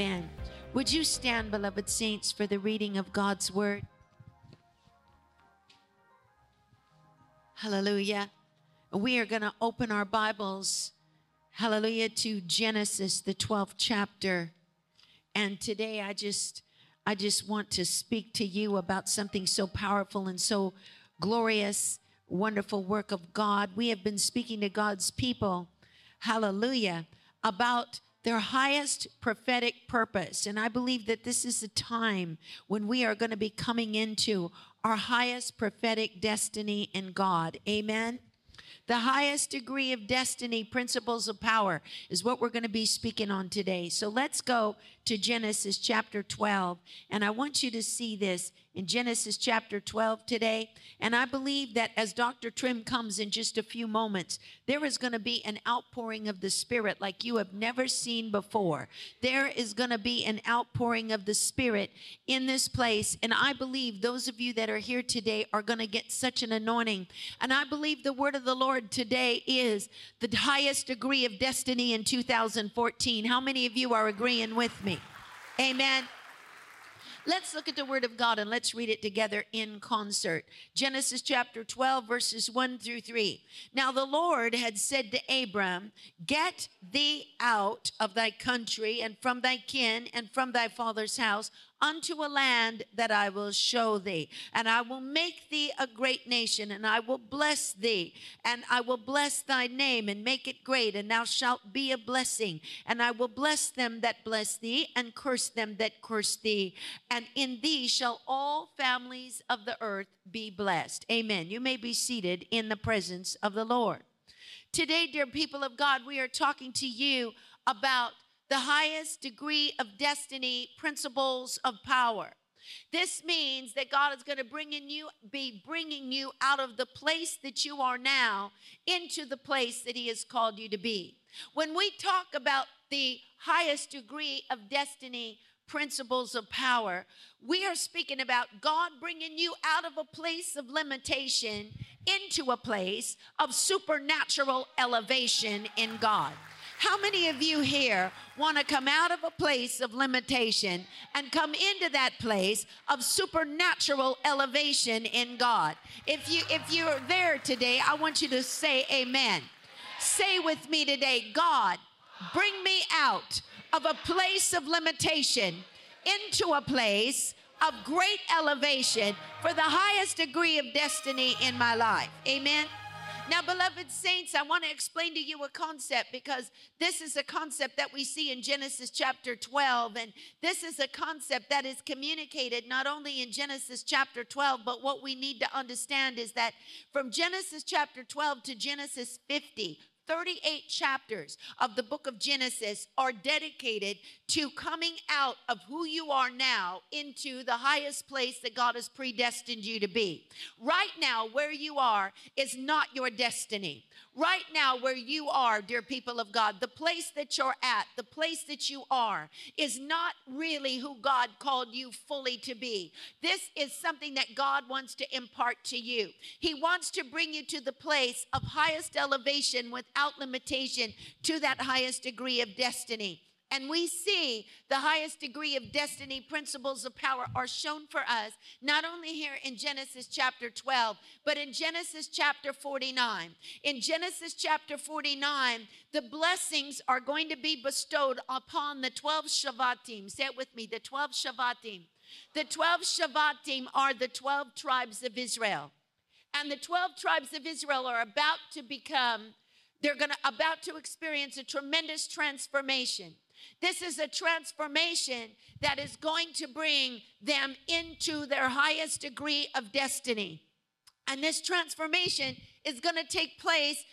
Amen. Would you stand, beloved saints, for the reading of God's word? Hallelujah. We are going to open our Bibles, hallelujah, to Genesis, the 12th chapter. And today I just I just want to speak to you about something so powerful and so glorious, wonderful work of God. We have been speaking to God's people, hallelujah, about their highest prophetic purpose. And I believe that this is a time when we are going to be coming into our highest prophetic destiny in God. Amen. The highest degree of destiny, principles of power, is what we're going to be speaking on today. So let's go to Genesis chapter 12. And I want you to see this in Genesis chapter 12 today. And I believe that as Dr. Trim comes in just a few moments, there is going to be an outpouring of the Spirit like you have never seen before. There is going to be an outpouring of the Spirit in this place. And I believe those of you that are here today are going to get such an anointing. And I believe the word of the Lord today is the highest degree of destiny in 2014. How many of you are agreeing with me? Amen. Let's look at the word of God and let's read it together in concert. Genesis chapter 12, verses 1 through 3. Now the Lord had said to Abram, Get thee out of thy country and from thy kin and from thy father's house unto a land that I will show thee. And I will make thee a great nation, and I will bless thee, and I will bless thy name and make it great, and thou shalt be a blessing. And I will bless them that bless thee, and curse them that curse thee. And in thee shall all families of the earth be blessed. Amen. You may be seated in the presence of the Lord. Today, dear people of God, we are talking to you about the highest degree of destiny, principles of power. This means that God is going to bring in you, be bringing you out of the place that you are now into the place that He has called you to be. When we talk about the highest degree of destiny, principles of power, we are speaking about God bringing you out of a place of limitation into a place of supernatural elevation in God. How many of you here want to come out of a place of limitation and come into that place of supernatural elevation in God? If you if you're there today, I want you to say amen. Say with me today, God, bring me out of a place of limitation into a place of great elevation for the highest degree of destiny in my life. Amen. Now, beloved saints, I want to explain to you a concept because this is a concept that we see in Genesis chapter 12. And this is a concept that is communicated not only in Genesis chapter 12, but what we need to understand is that from Genesis chapter 12 to Genesis 50, 38 chapters of the book of Genesis are dedicated to coming out of who you are now into the highest place that God has predestined you to be. Right now, where you are is not your destiny right now where you are, dear people of God, the place that you're at, the place that you are, is not really who God called you fully to be. This is something that God wants to impart to you. He wants to bring you to the place of highest elevation without limitation to that highest degree of destiny. And we see the highest degree of destiny principles of power are shown for us, not only here in Genesis chapter 12, but in Genesis chapter 49. In Genesis chapter 49, the blessings are going to be bestowed upon the 12 Shavatim. Say it with me the 12 Shavatim. The 12 Shavatim are the 12 tribes of Israel. And the 12 tribes of Israel are about to become, they're going to about to experience a tremendous transformation. This is a transformation that is going to bring them into their highest degree of destiny. And this transformation is going to take place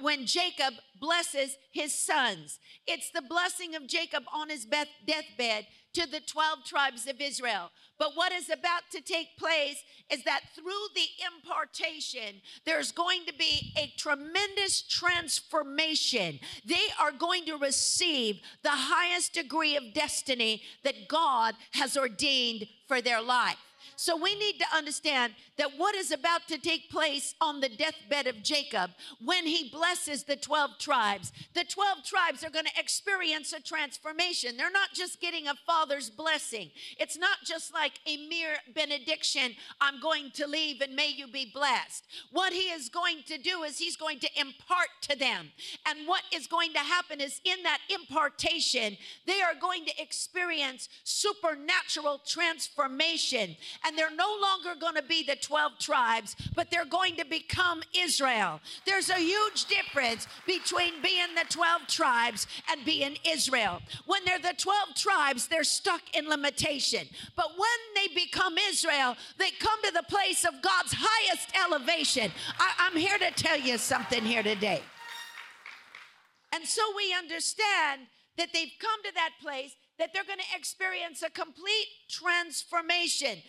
when Jacob blesses his sons. It's the blessing of Jacob on his deathbed to the 12 tribes of Israel. But what is about to take place is that through the impartation, there's going to be a tremendous transformation. They are going to receive the highest degree of destiny that God has ordained for their life. So we need to understand that what is about to take place on the deathbed of Jacob when he blesses the 12 tribes, the 12 tribes are going to experience a transformation. They're not just getting a father's blessing, it's not just like a mere benediction, I'm going to leave and may you be blessed. What he is going to do is he's going to impart to them. And what is going to happen is in that impartation, they are going to experience supernatural transformation and they're no longer going to be the 12 tribes, but they're going to become Israel. There's a huge difference between being the 12 tribes and being Israel. When they're the 12 tribes, they're stuck in limitation. But when they become Israel, they come to the place of God's highest elevation. I, am here to tell you something here today. And so we understand that they've come to that place that they're going to experience a complete transformation.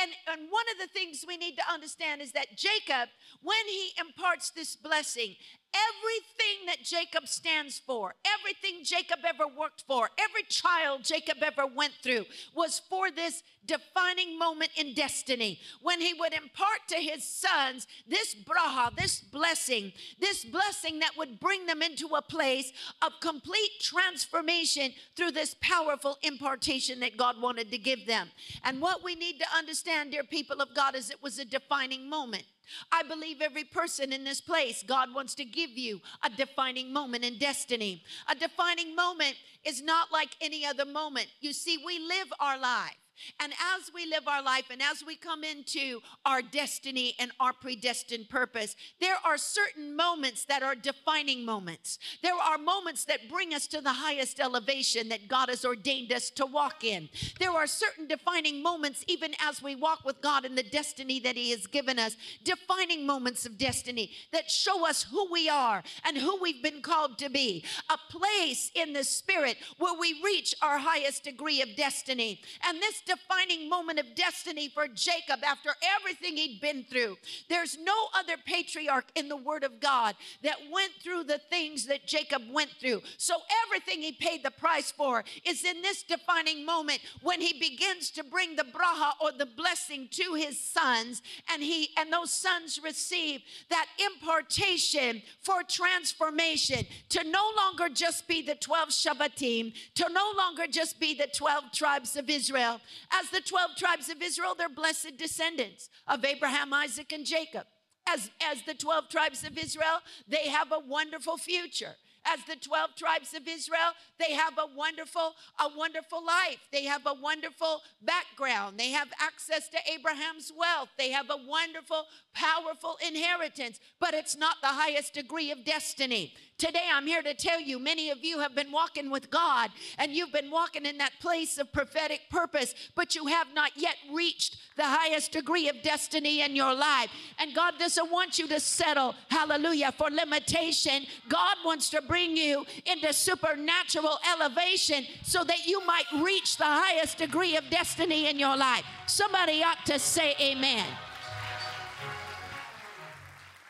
And, and one of the things we need to understand is that Jacob, when he imparts this blessing, everything that Jacob stands for, everything Jacob ever worked for, every child Jacob ever went through was for this defining moment in destiny when he would impart to his sons this braha, this blessing, this blessing that would bring them into a place of complete transformation through this powerful impartation that God wanted to give them. And what we need to understand, dear people of God, is it was a defining moment. I believe every person in this place, God wants to give you a defining moment in destiny. A defining moment is not like any other moment. You see, we live our life. And as we live our life and as we come into our destiny and our predestined purpose, there are certain moments that are defining moments. There are moments that bring us to the highest elevation that God has ordained us to walk in. There are certain defining moments, even as we walk with God in the destiny that He has given us, defining moments of destiny that show us who we are and who we've been called to be. A place in the Spirit where we reach our highest degree of destiny. And this defining moment of destiny for Jacob after everything he'd been through. There's no other patriarch in the Word of God that went through the things that Jacob went through. So everything he paid the price for is in this defining moment when he begins to bring the braha or the blessing to his sons, and he and those sons receive that impartation for transformation to no longer just be the 12 Shavatim, to no longer just be the 12 tribes of Israel, as the 12 tribes of Israel, they're blessed descendants of Abraham, Isaac, and Jacob. As, as the 12 tribes of Israel, they have a wonderful future as the 12 tribes of Israel, they have a wonderful, a wonderful life. They have a wonderful background. They have access to Abraham's wealth. They have a wonderful, powerful inheritance, but it's not the highest degree of destiny. Today, I'm here to tell you many of you have been walking with God and you've been walking in that place of prophetic purpose, but you have not yet reached the highest degree of destiny in your life. And God doesn't want you to settle, hallelujah, for limitation. God wants to bring you into supernatural elevation so that you might reach the highest degree of destiny in your life. Somebody ought to say, Amen.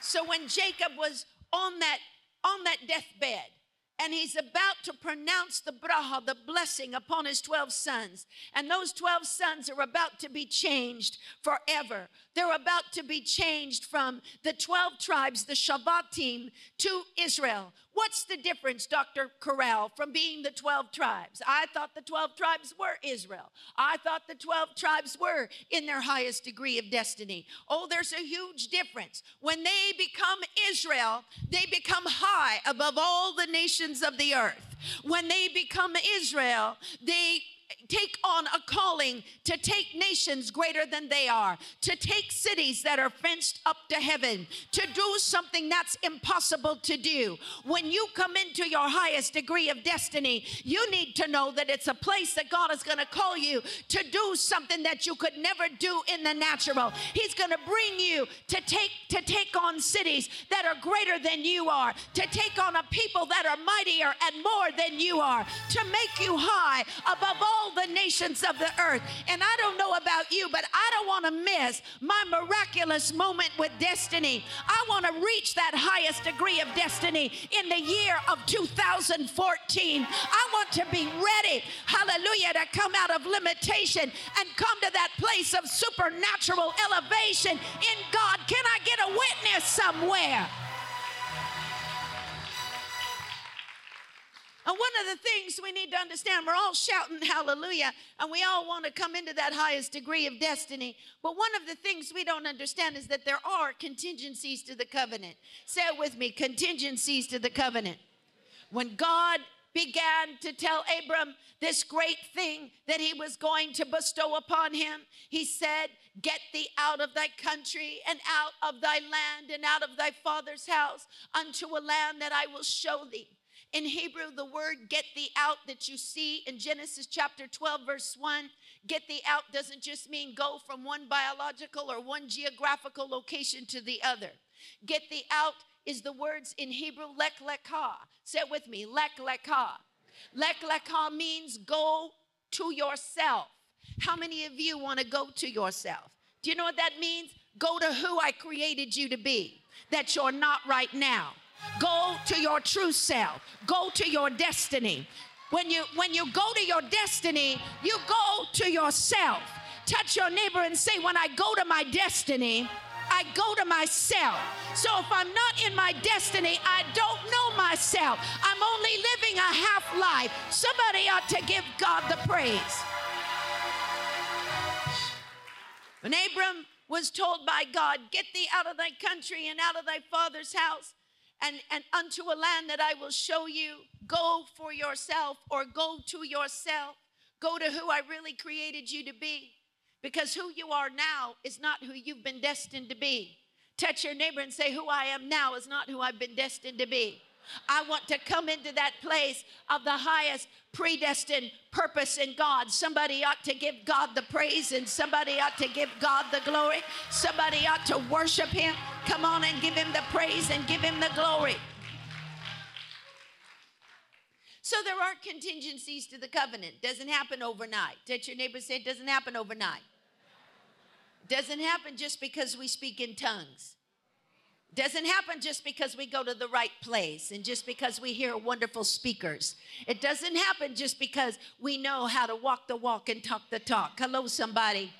So when Jacob was on that on that deathbed and he's about to pronounce the braha, the blessing upon his 12 sons. And those 12 sons are about to be changed forever. They're about to be changed from the 12 tribes, the Shavatim, to Israel. What's the difference, Dr. Corral, from being the 12 tribes? I thought the 12 tribes were Israel. I thought the 12 tribes were in their highest degree of destiny. Oh, there's a huge difference. When they become Israel, they become high above all the nations of the earth. When they become Israel, they take on a calling to take nations greater than they are, to take cities that are fenced up to heaven, to do something that's impossible to do. When you come into your highest degree of destiny, you need to know that it's a place that God is going to call you to do something that you could never do in the natural. He's going to bring you to take to take on cities that are greater than you are, to take on a people that are mightier and more than you are, to make you high above all the nations of the earth. And I don't know about you, but I don't want to miss my miraculous moment with destiny. I want to reach that highest degree of destiny in the year of 2014. I want to be ready, hallelujah, to come out of limitation and come to that place of supernatural elevation in God. Can I get a witness somewhere? And one of the things we need to understand, we're all shouting hallelujah, and we all want to come into that highest degree of destiny. But one of the things we don't understand is that there are contingencies to the covenant. Say it with me contingencies to the covenant. When God began to tell Abram this great thing that he was going to bestow upon him, he said, Get thee out of thy country and out of thy land and out of thy father's house unto a land that I will show thee. In Hebrew, the word get thee out that you see in Genesis chapter 12, verse 1, get thee out doesn't just mean go from one biological or one geographical location to the other. Get thee out is the words in Hebrew lek lekha. Say it with me, lek lekha. Lek lekha means go to yourself. How many of you want to go to yourself? Do you know what that means? Go to who I created you to be, that you're not right now. Go to your true self. Go to your destiny. When you when you go to your destiny, you go to yourself. Touch your neighbor and say, "When I go to my destiny, I go to myself. So if I'm not in my destiny, I don't know myself. I'm only living a half life. Somebody ought to give God the praise. When Abram was told by God, Get thee out of thy country and out of thy father's house and, and unto a land that I will show you. Go for yourself or go to yourself. Go to who I really created you to be. Because who you are now is not who you've been destined to be. Touch your neighbor and say, Who I am now is not who I've been destined to be. I want to come into that place of the highest predestined purpose in God. Somebody ought to give God the praise and somebody ought to give God the glory. Somebody ought to worship Him. Come on and give Him the praise and give Him the glory. So there are contingencies to the covenant. Doesn't happen overnight. Touch your neighbor say it doesn't happen overnight. Doesn't happen just because we speak in tongues. Doesn't happen just because we go to the right place and just because we hear wonderful speakers. It doesn't happen just because we know how to walk the walk and talk the talk. Hello, somebody.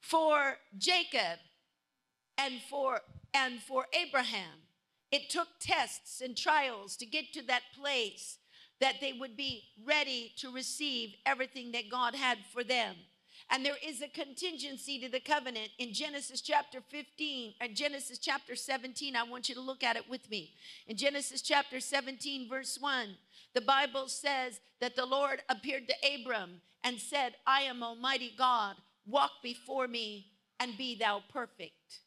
For Jacob and for and for Abraham, it took tests and trials to get to that place that they would be ready to receive everything that God had for them. And there is a contingency to the covenant in Genesis chapter 15, or uh, Genesis chapter 17. I want you to look at it with me. In Genesis chapter 17, verse 1, the Bible says that the Lord appeared to Abram and said, I am Almighty God, walk before me and be thou perfect.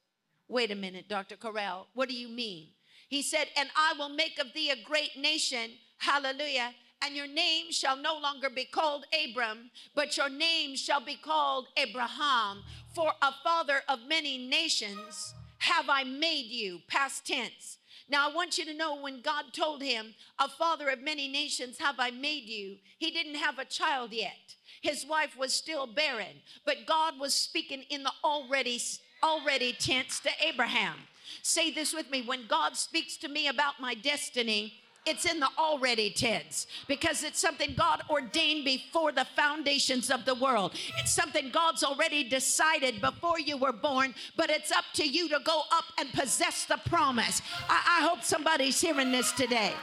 Wait a minute, Dr. Corral, what do you mean? He said, And I will make of thee a great nation. Hallelujah and your name shall no longer be called Abram, but your name shall be called Abraham, for a father of many nations have I made you. Past tense. Now, I want you to know when God told him, A father of many nations have I made you, he didn't have a child yet. His wife was still barren, but God was speaking in the already, already tense to Abraham. Say this with me when God speaks to me about my destiny, it's in the already tense because it's something God ordained before the foundations of the world. It's something God's already decided before you were born, but it's up to you to go up and possess the promise. I, I hope somebody's hearing this today.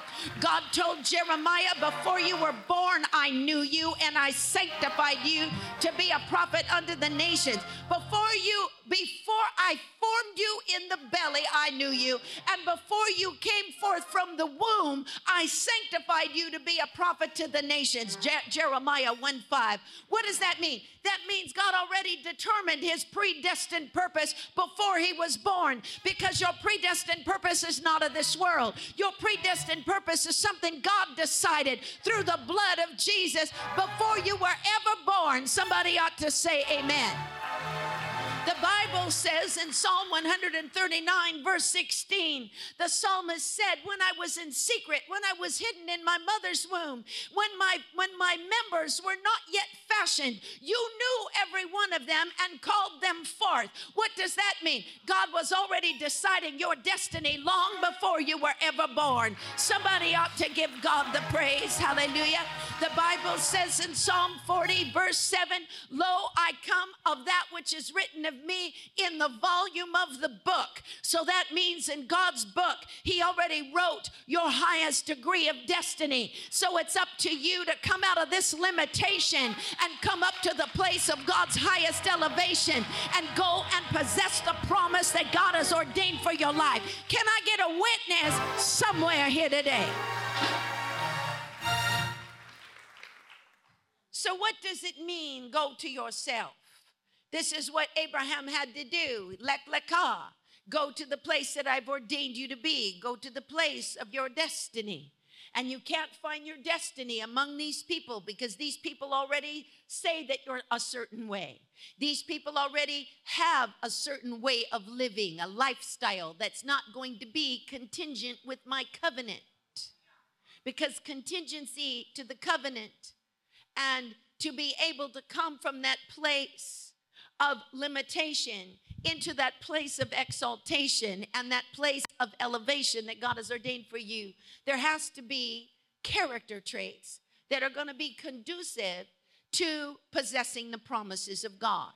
God told Jeremiah, Before you were born, I knew you and I sanctified you to be a prophet unto the nations. Before you, before I formed you in the belly, I knew you. And before you came forth from the womb, I sanctified you to be a prophet to the nations. Je- Jeremiah 1 5. What does that mean? That means God already determined his predestined purpose before he was born because your predestined purpose is not of this world. Your predestined purpose is something God decided through the blood of Jesus before you were ever born. Somebody ought to say amen. Bible says in Psalm 139, verse 16, the psalmist said, When I was in secret, when I was hidden in my mother's womb, when my when my members were not yet fashioned, you knew every one of them and called them forth. What does that mean? God was already deciding your destiny long before you were ever born. Somebody ought to give God the praise. Hallelujah. The Bible says in Psalm 40, verse 7, Lo, I come of that which is written of me in the volume of the book. So that means in God's book, He already wrote your highest degree of destiny. So it's up to you to come out of this limitation and come up to the place of God's highest elevation and go and possess the promise that God has ordained for your life. Can I get a witness somewhere here today? So, what does it mean, go to yourself? This is what Abraham had to do. Lek lekah. Go to the place that I've ordained you to be. Go to the place of your destiny. And you can't find your destiny among these people because these people already say that you're a certain way. These people already have a certain way of living, a lifestyle that's not going to be contingent with my covenant. Because contingency to the covenant and to be able to come from that place of limitation into that place of exaltation and that place of elevation that God has ordained for you, there has to be character traits that are going to be conducive to possessing the promises of God.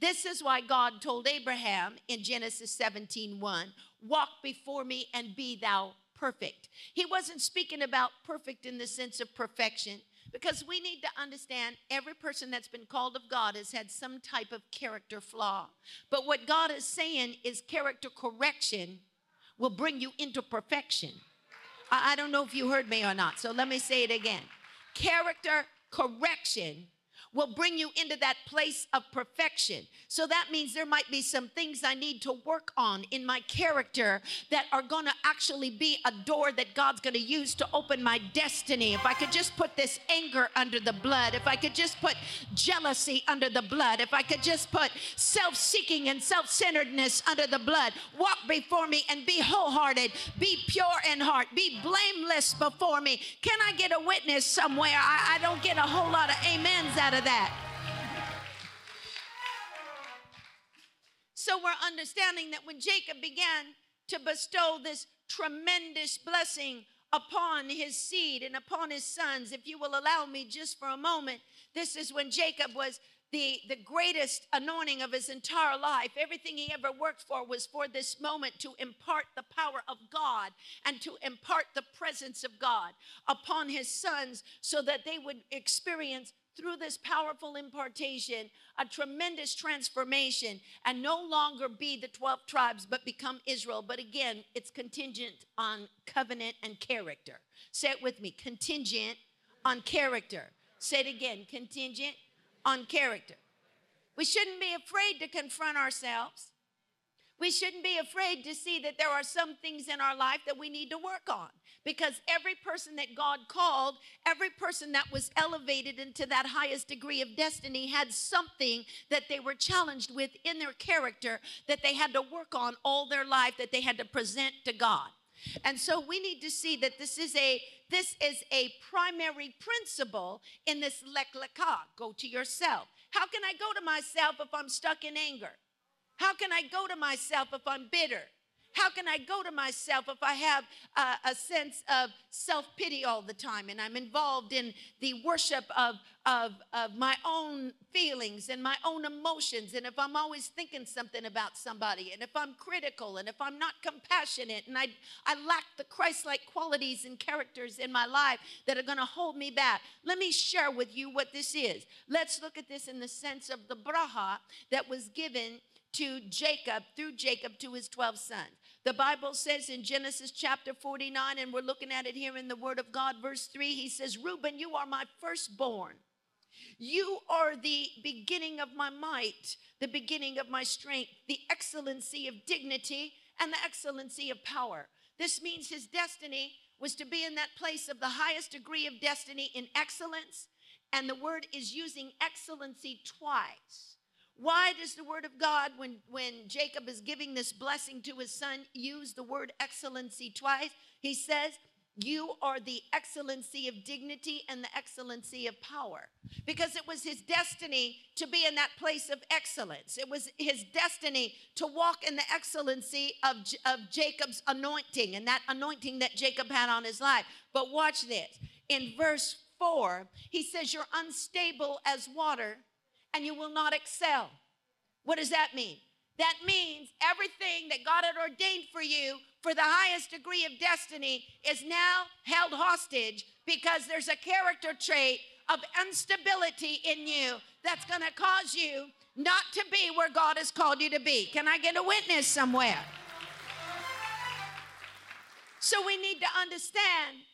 This is why God told Abraham in Genesis 17 1, walk before me and be thou perfect. He wasn't speaking about perfect in the sense of perfection because we need to understand every person that's been called of God has had some type of character flaw. But what God is saying is character correction will bring you into perfection. I, don't know if you heard me or not, so let me say it again. Character correction will bring you into that place of perfection. So that means there might be some things I need to work on in my character that are going to actually be a door that God's going to use to open my destiny. If I could just put this anger under the blood, if I could just put jealousy under the blood, if I could just put self seeking and self centeredness under the blood, walk before me and be wholehearted, be pure in heart, be blameless before me. Can I get a witness somewhere? I, I don't get a whole lot of amens out of that. So we're understanding that when Jacob began to bestow this tremendous blessing upon his seed and upon his sons, if you will allow me just for a moment, this is when Jacob was the, the greatest anointing of his entire life. Everything he ever worked for was for this moment to impart the power of God and to impart the presence of God upon his sons so that they would experience through this powerful impartation a tremendous transformation and no longer be the 12 tribes but become Israel. But again, it's contingent on covenant and character. Say it with me contingent on character. Say it again contingent on character. We shouldn't be afraid to confront ourselves. We shouldn't be afraid to see that there are some things in our life that we need to work on because every person that God called, every person that was elevated into that highest degree of destiny had something that they were challenged with in their character that they had to work on all their life that they had to present to God. And so we need to see that this is a this is a primary principle in this lek. Go to yourself. How can I go to myself if I'm stuck in anger? How can I go to myself if I'm bitter? How can I go to myself if I have a, a sense of self pity all the time and I'm involved in the worship of, of, of my own feelings and my own emotions? And if I'm always thinking something about somebody, and if I'm critical, and if I'm not compassionate, and I, I lack the Christ like qualities and characters in my life that are going to hold me back, let me share with you what this is. Let's look at this in the sense of the braha that was given to Jacob, through Jacob to his 12 sons. The Bible says in Genesis chapter 49, and we're looking at it here in the Word of God, verse 3, he says, Reuben, you are my firstborn. You are the beginning of my might, the beginning of my strength, the excellency of dignity, and the excellency of power. This means his destiny was to be in that place of the highest degree of destiny in excellence. And the word is using excellency twice. Why does the word of God, when, when Jacob is giving this blessing to his son, use the word excellency twice? He says, You are the excellency of dignity and the excellency of power. Because it was his destiny to be in that place of excellence. It was his destiny to walk in the excellency of, of Jacob's anointing and that anointing that Jacob had on his life. But watch this. In verse 4, he says, You're unstable as water and you will not excel. What does that mean? That means everything that God had ordained for you for the highest degree of destiny is now held hostage because there's a character trait of instability in you that's going to cause you not to be where God has called you to be. Can I get a witness somewhere? So we need to understand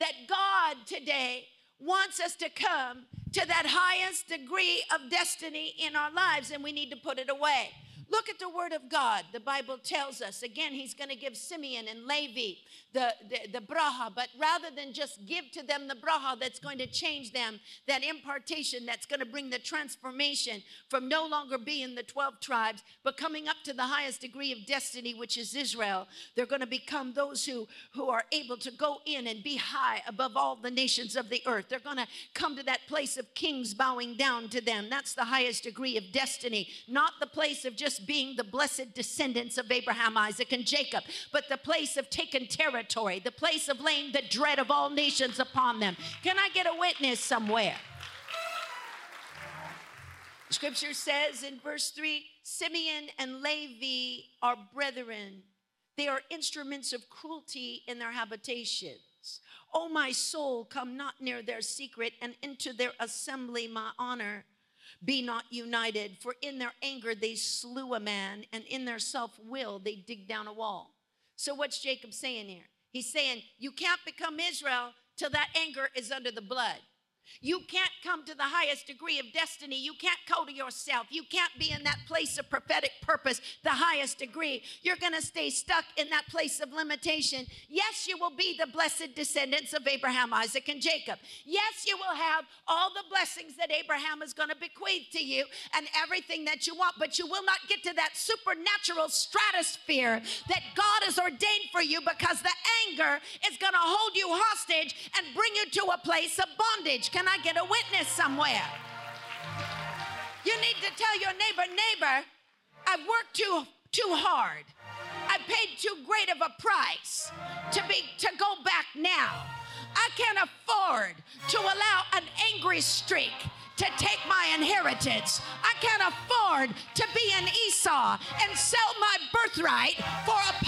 that God today wants us to come to that highest degree of destiny in our lives, and we need to put it away. Look at the word of God. The Bible tells us again, he's going to give Simeon and Levi the, the, the bracha, but rather than just give to them the bracha that's going to change them, that impartation that's going to bring the transformation from no longer being the 12 tribes, but coming up to the highest degree of destiny, which is Israel, they're going to become those who, who are able to go in and be high above all the nations of the earth. They're going to come to that place of kings bowing down to them. That's the highest degree of destiny, not the place of just being the blessed descendants of Abraham, Isaac, and Jacob, but the place of taking territory, the place of laying the dread of all nations upon them. Can I get a witness somewhere? Scripture says in verse 3 Simeon and Levi are brethren. They are instruments of cruelty in their habitations. O my soul, come not near their secret, and into their assembly my honor be not united, for in their anger they slew a man, and in their self will they dig down a wall. So, what's Jacob saying here? He's saying, You can't become Israel till that anger is under the blood. You can't come to the highest degree of destiny. You can't go to yourself. You can't be in that place of prophetic purpose, the highest degree. You're going to stay stuck in that place of limitation. Yes, you will be the blessed descendants of Abraham, Isaac, and Jacob. Yes, you will have all the blessings that Abraham is going to bequeath to you and everything that you want, but you will not get to that supernatural stratosphere that God has ordained for you because the anger is going to hold you hostage and bring you to a place of bondage. Can I get a witness somewhere? You need to tell your neighbor, neighbor, I've worked too too hard. I paid too great of a price to be to go back now. I can't afford to allow an angry streak to take my inheritance. I can't afford to be an Esau and sell my birthright for a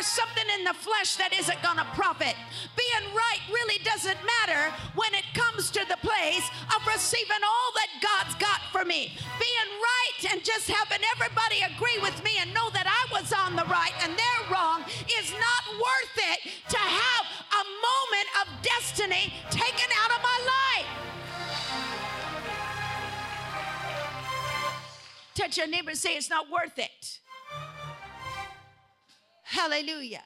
for something in the flesh that isn't going to profit. Being right really doesn't matter when it comes to the place of receiving all that God's got for me. Being right and just having everybody agree with me and know that I was on the right and they're wrong is not worth it to have a moment of destiny taken out of my life. Touch your neighbor and say, It's not worth it. Hallelujah.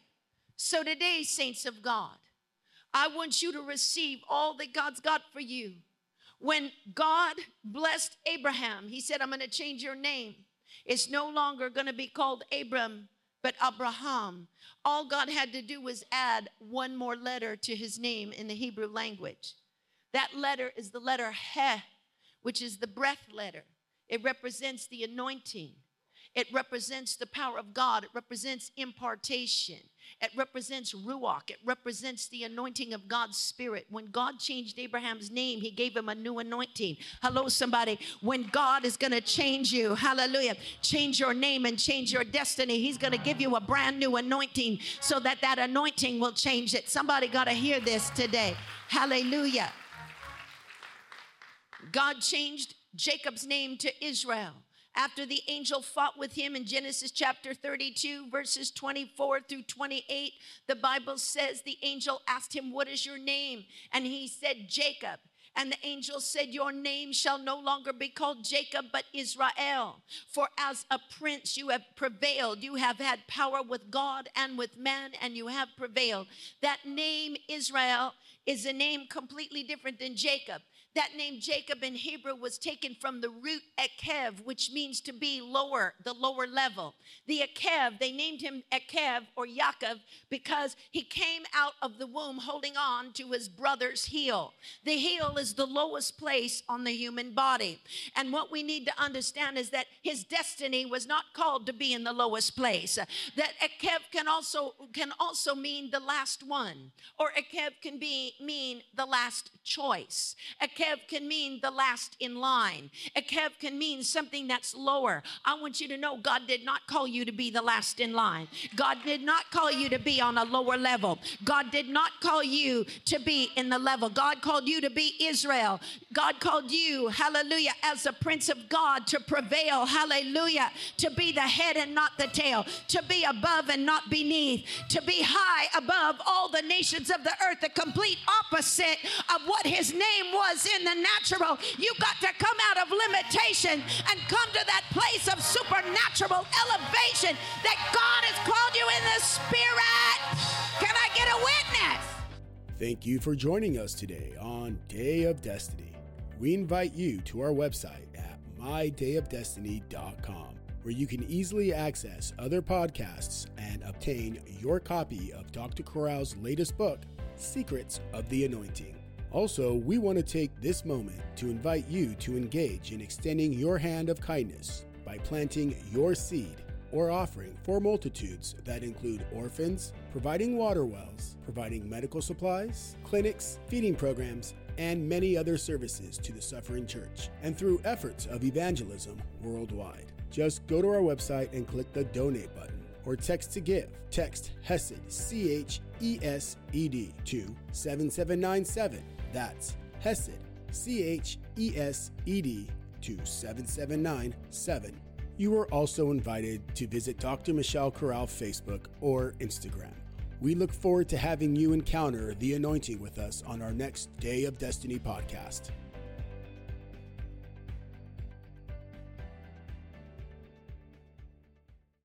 So, today, saints of God, I want you to receive all that God's got for you. When God blessed Abraham, he said, I'm going to change your name. It's no longer going to be called Abram, but Abraham. All God had to do was add one more letter to his name in the Hebrew language. That letter is the letter He, which is the breath letter. It represents the anointing. It represents the power of God. It represents impartation. It represents ruach. It represents the anointing of God's spirit. When God changed Abraham's name, he gave him a new anointing. Hello, somebody. When God is going to change you, hallelujah, change your name and change your destiny, he's going to give you a brand new anointing so that that anointing will change it. Somebody got to hear this today. Hallelujah. God changed Jacob's name to Israel. After the angel fought with him in Genesis chapter 32, verses 24 through 28, the Bible says the angel asked him, What is your name? And he said, Jacob. And the angel said, Your name shall no longer be called Jacob, but Israel. For as a prince you have prevailed. You have had power with God and with man, and you have prevailed. That name, Israel, is a name completely different than Jacob. That name Jacob in Hebrew was taken from the root Ekev, which means to be lower, the lower level. The Ekev, they named him Ekev or Yaakov because he came out of the womb holding on to his brother's heel. The heel is the lowest place on the human body. And what we need to understand is that his destiny was not called to be in the lowest place. That Ekev can also can also mean the last one, or Ekev can be mean the last choice. Ekev kev can mean the last in line. Ekev can mean something that's lower. I want you to know God did not call you to be the last in line. God did not call you to be on a lower level. God did not call you to be in the level. God called you to be Israel. God called you, hallelujah, as a prince of God to prevail, hallelujah, to be the head and not the tail, to be above and not beneath, to be high above all the nations of the earth, the complete opposite of what his name was in the natural. You got to come out of limitation and come to that place of supernatural elevation that God has called you in the spirit. Can I get a witness? Thank you for joining us today on Day of Destiny. We invite you to our website at mydayofdestiny.com where you can easily access other podcasts and obtain your copy of Dr. Corral's latest book, Secrets of the Anointing. Also, we want to take this moment to invite you to engage in extending your hand of kindness by planting your seed or offering for multitudes that include orphans, providing water wells, providing medical supplies, clinics, feeding programs, and many other services to the suffering church, and through efforts of evangelism worldwide. Just go to our website and click the donate button or text to give. Text HESED, C H E S E D, to 7797 that's Hesed, C H E S E D, to 7797. You are also invited to visit Dr. Michelle Corral Facebook or Instagram. We look forward to having you encounter the anointing with us on our next Day of Destiny podcast.